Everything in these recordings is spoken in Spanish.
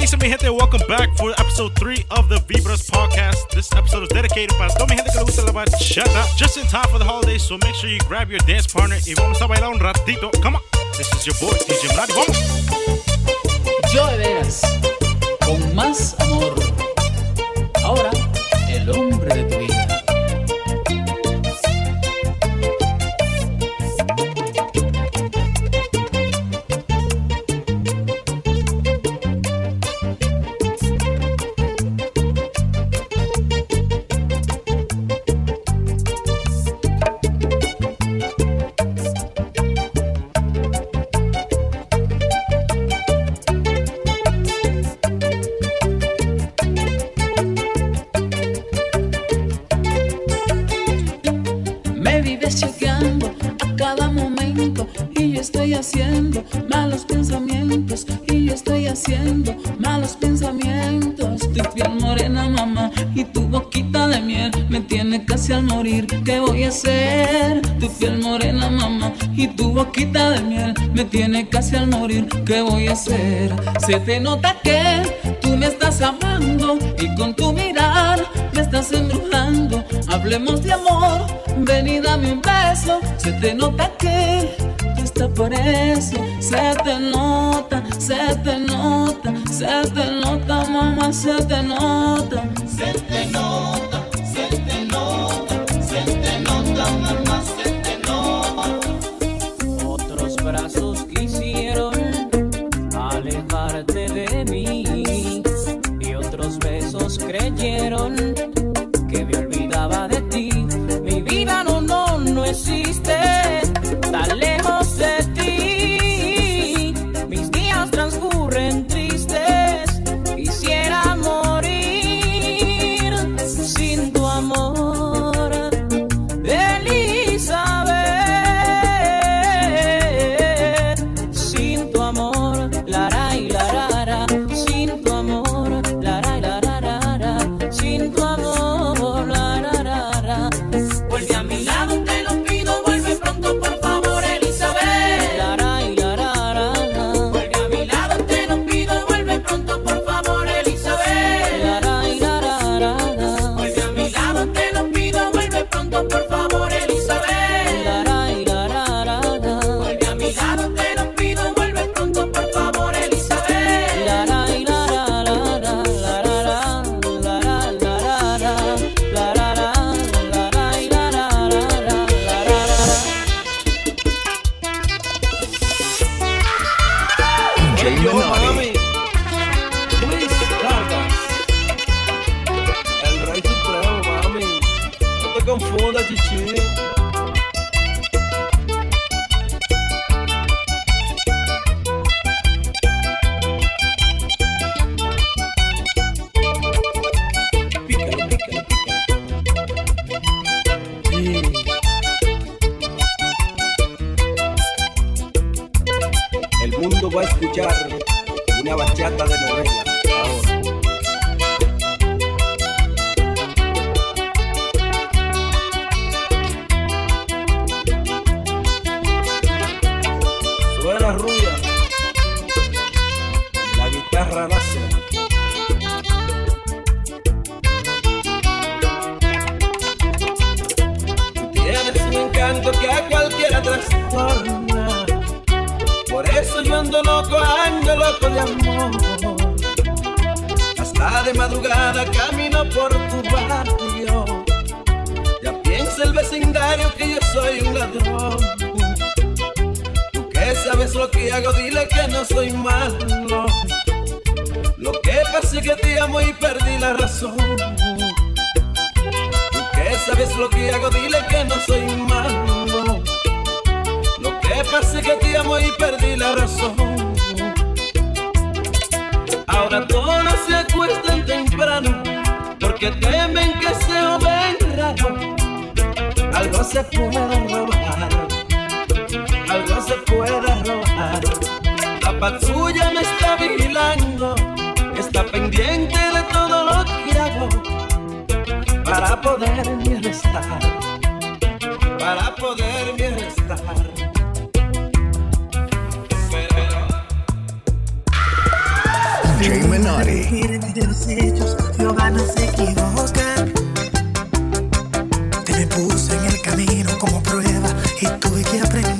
dice mi gente? Welcome back for episode 3 of the Vibras podcast. This episode is dedicated para toda gente que le gusta la bachata. Just in time for the holidays, so make sure you grab your dance partner y vamos a bailar un ratito. Come on, this is your boy DJ Mladi. Vamos. Yo de veras, con más amor. Vives chequeando a cada momento y yo estoy haciendo malos pensamientos y yo estoy haciendo malos pensamientos. Tu piel morena, mamá, y tu boquita de miel me tiene casi al morir. ¿Qué voy a hacer? Tu piel morena, mamá, y tu boquita de miel me tiene casi al morir. ¿Qué voy a hacer? Se te nota que tú me estás amando y con tu mirar me estás embrujando. Hablemos de amor, ven y dame un beso. Se te nota que tú estás por eso. Se te nota, se te nota, se te nota, mamá, se te nota. Se te nota, de. Hasta de madrugada camino por tu barrio. Ya piensa el vecindario que yo soy un ladrón. Tú que sabes lo que hago, dile que no soy malo. Lo que pasa es que te amo y perdí la razón. Tú que sabes lo que hago, dile que no soy malo. Lo que pasa es que te amo y perdí la razón. Ahora todos se acuestan temprano porque temen que se joven raro. Algo se puede robar, algo se puede robar. La patrulla me está vigilando, está pendiente de todo lo que hago para poderme arrestar, para poderme arrestar. DJ Menotti. de. Te me puso en el camino como prueba y tuve que aprender.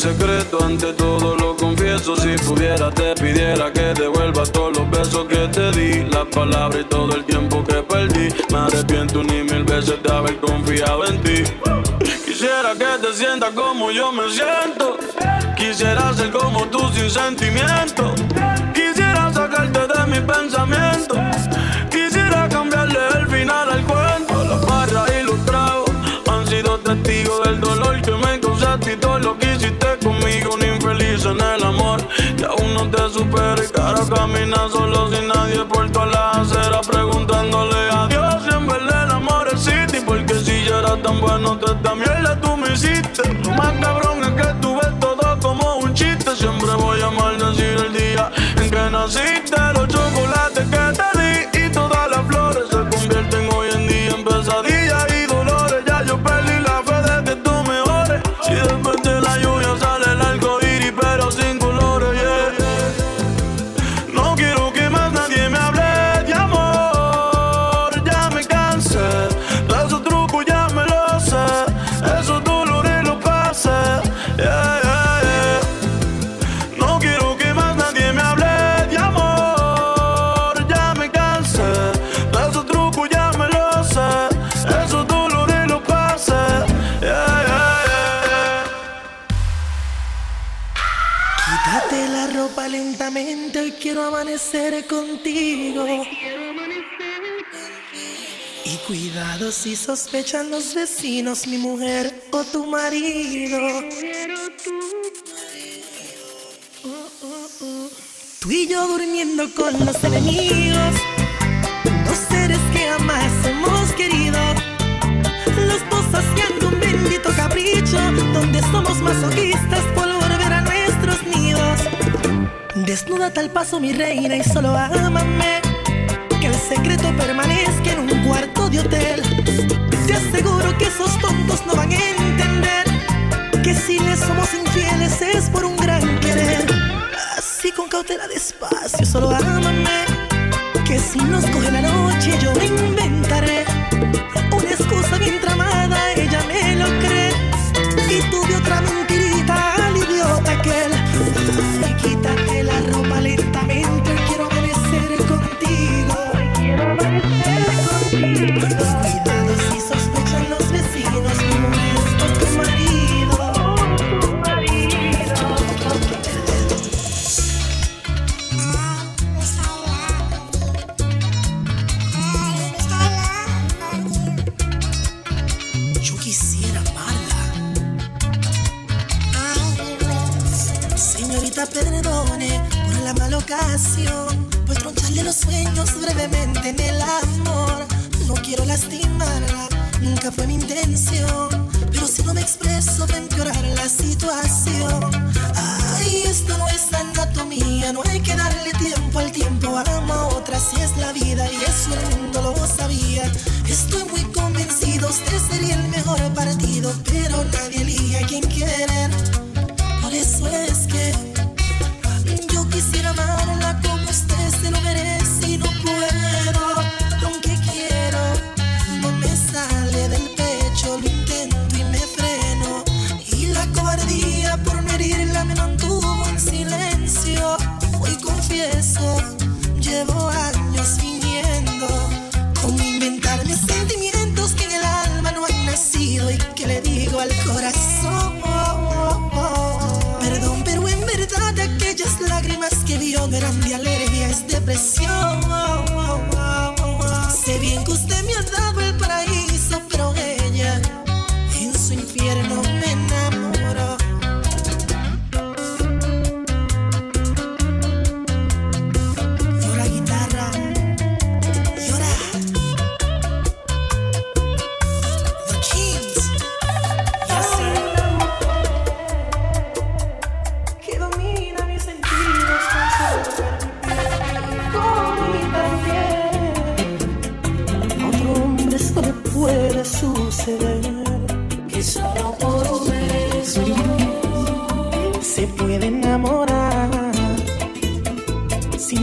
secreto, ante todo lo confieso. Si pudiera, te pidiera que devuelvas todos los besos que te di, las palabras y todo el tiempo que perdí. Me arrepiento ni mil veces de haber confiado en ti. Quisiera que te sientas como yo me siento. Quisiera ser como tú sin sentimiento. Quisiera sacarte de mi pensamiento. Quisiera cambiarle el final al cuento. Las barras y los tragos han sido testigos del dolor no te supero y cara camina solo sin nadie por todas las aceras pregunta lentamente, hoy quiero amanecer contigo. Y cuidado si sospechan los vecinos, mi mujer o tu marido. Tú y yo durmiendo con los enemigos, dos seres que jamás hemos querido. Los dos haciendo un bendito capricho, donde somos masoquistas por Desnuda tal paso, mi reina, y solo ámame. Que el secreto permanezca en un cuarto de hotel. Te aseguro que esos tontos no van a entender que si les somos infieles es por un gran querer. Así con cautela despacio, solo ámame. Que si nos coge la noche, yo me inventaré lastimarla, nunca fue mi intención. Pero si no me expreso, va a empeorar la situación. Ay, esto no es anatomía, no hay que darle tiempo al tiempo. Amo a otra si es la vida y eso el mundo lo sabía. Estoy muy convencido, usted sería el mejor partido, pero nadie elige a quien querer. Por eso es que llevo años fingiendo cómo inventar mis sentimientos que en el alma no han nacido y que le digo al corazón. Perdón, pero en verdad aquellas lágrimas que vio no eran de alergia, es depresión.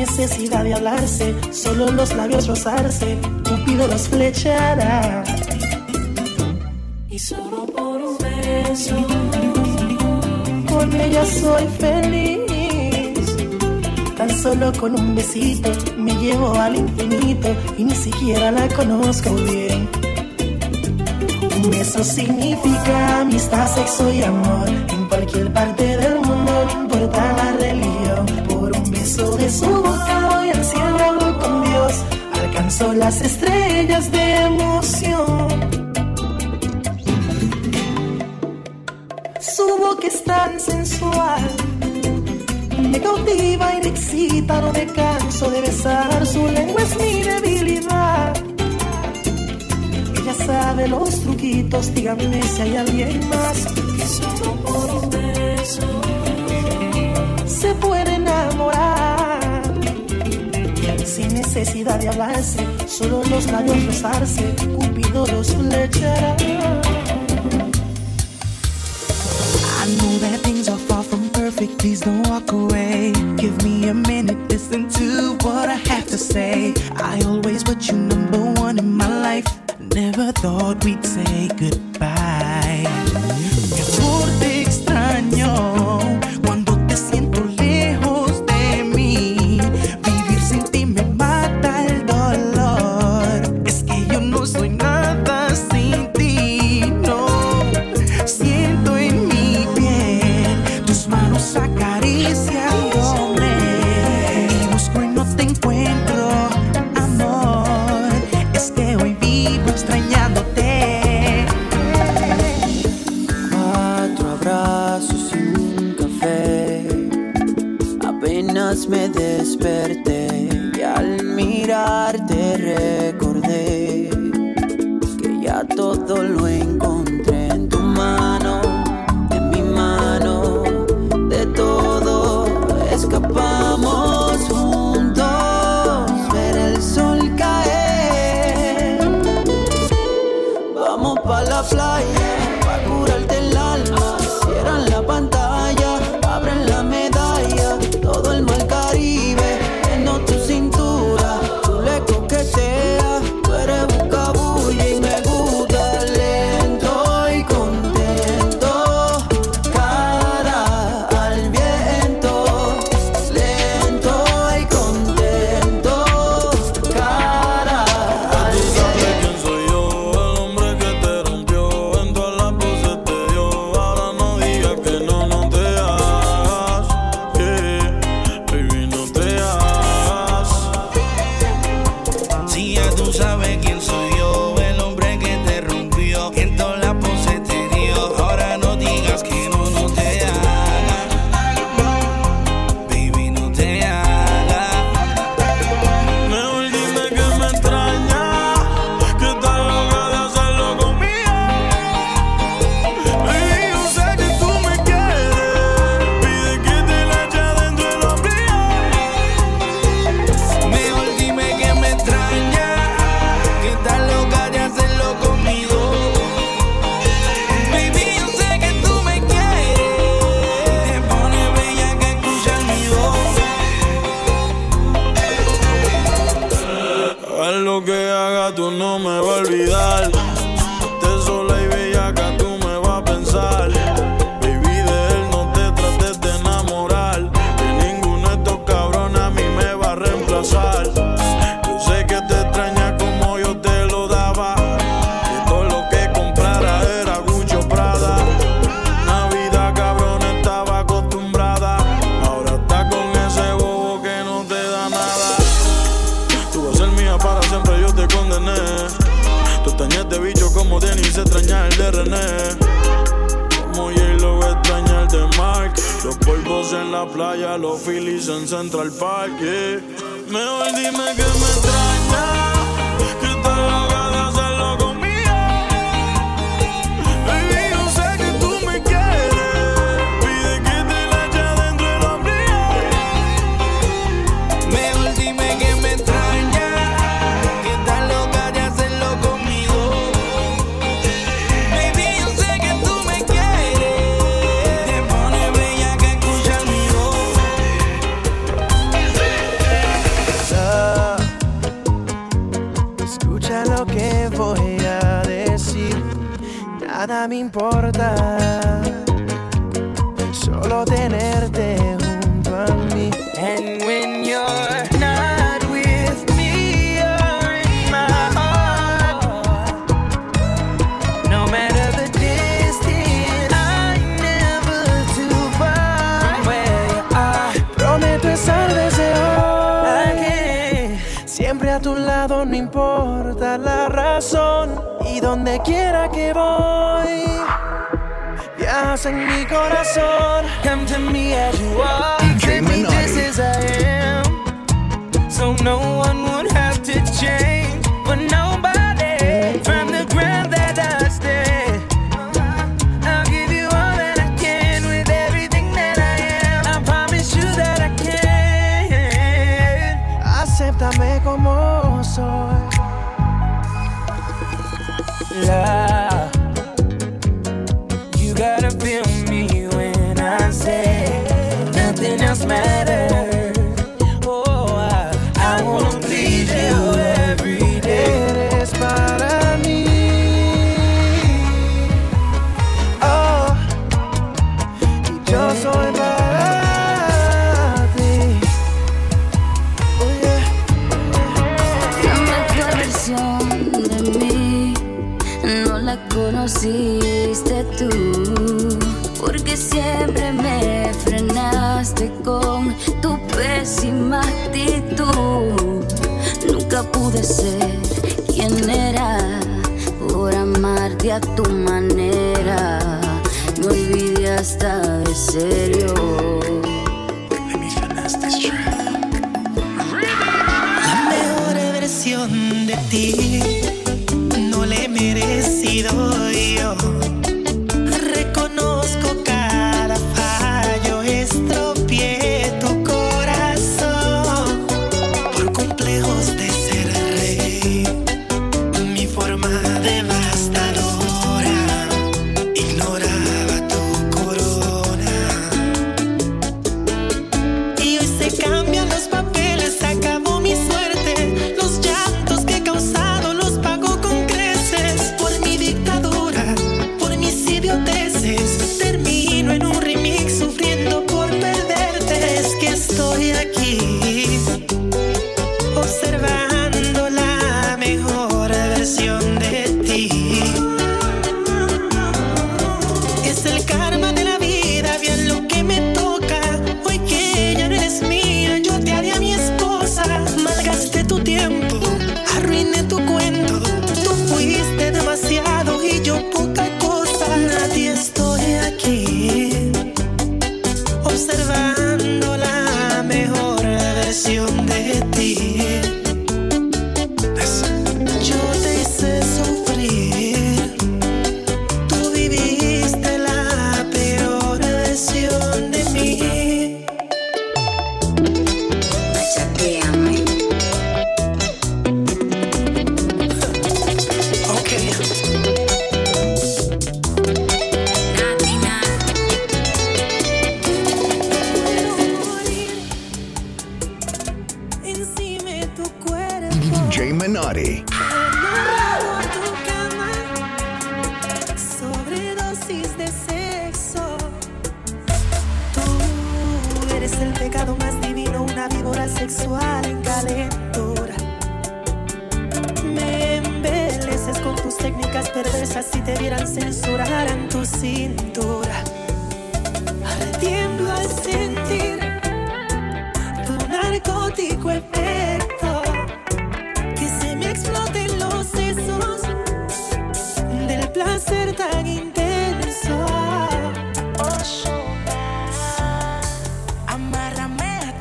Necesidad de hablarse, solo los labios rozarse, Cupido los flechará. Y solo por un beso, con ella soy feliz. Tan solo con un besito me llevo al infinito y ni siquiera la conozco bien. Un beso significa amistad, sexo y amor. En cualquier parte del mundo, no importa la religión. Beso de su boca voy al cielo con Dios. Alcanzo las estrellas de emoción. Su boca es tan sensual. Me cautiva y me excita, no me canso de besar. Su lengua es mi debilidad. Ella sabe los truquitos, díganme si hay alguien más que solo por un beso necesidad de hablarse, solo los labios rozarse, Cupido los flechará. I know that things are far from perfect. Please don't walk away. Give me a minute, listen to what I have to say. I always put you number one in my life. Never thought we'd say goodbye. fly. la playa, los Phillies en Central Park. Yeah. Mejor dime que me extraña, que te haga de hacer lado, no importa la razón. Y donde quiera que voy, viajas en mi corazón. Come to me as you are, take me just as I am. So no one would have to change. merecido. Naughty.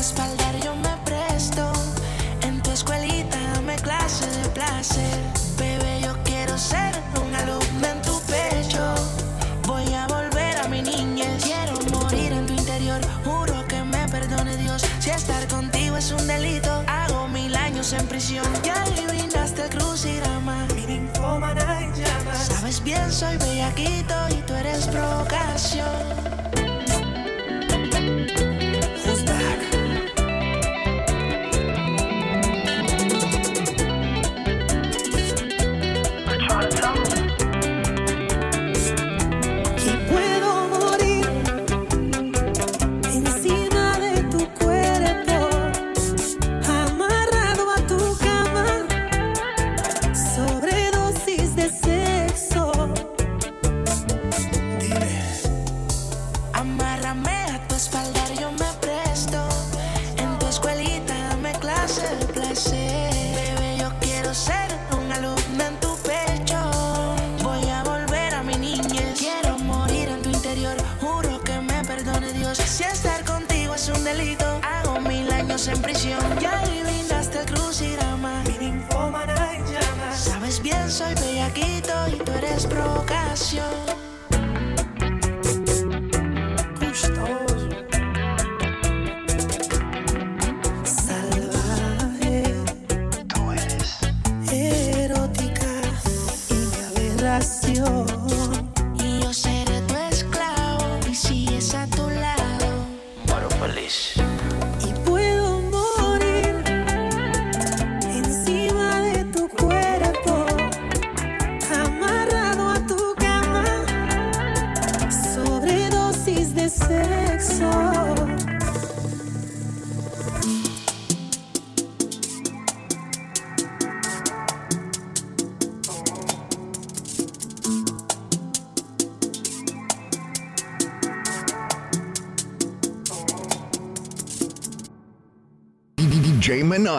respaldar yo me presto. En tu escuelita dame clases de placer. Bebé, yo quiero ser un alumno en tu pecho. Voy a volver a mi niñez. Quiero morir en tu interior. Juro que me perdone Dios. Si estar contigo es un delito, hago mil años en prisión. Ya le brindaste el crucigrama. Mi ninfómana llamas. Sabes bien, soy bellaquito y tú eres provocación. ración.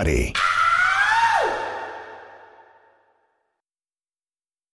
body.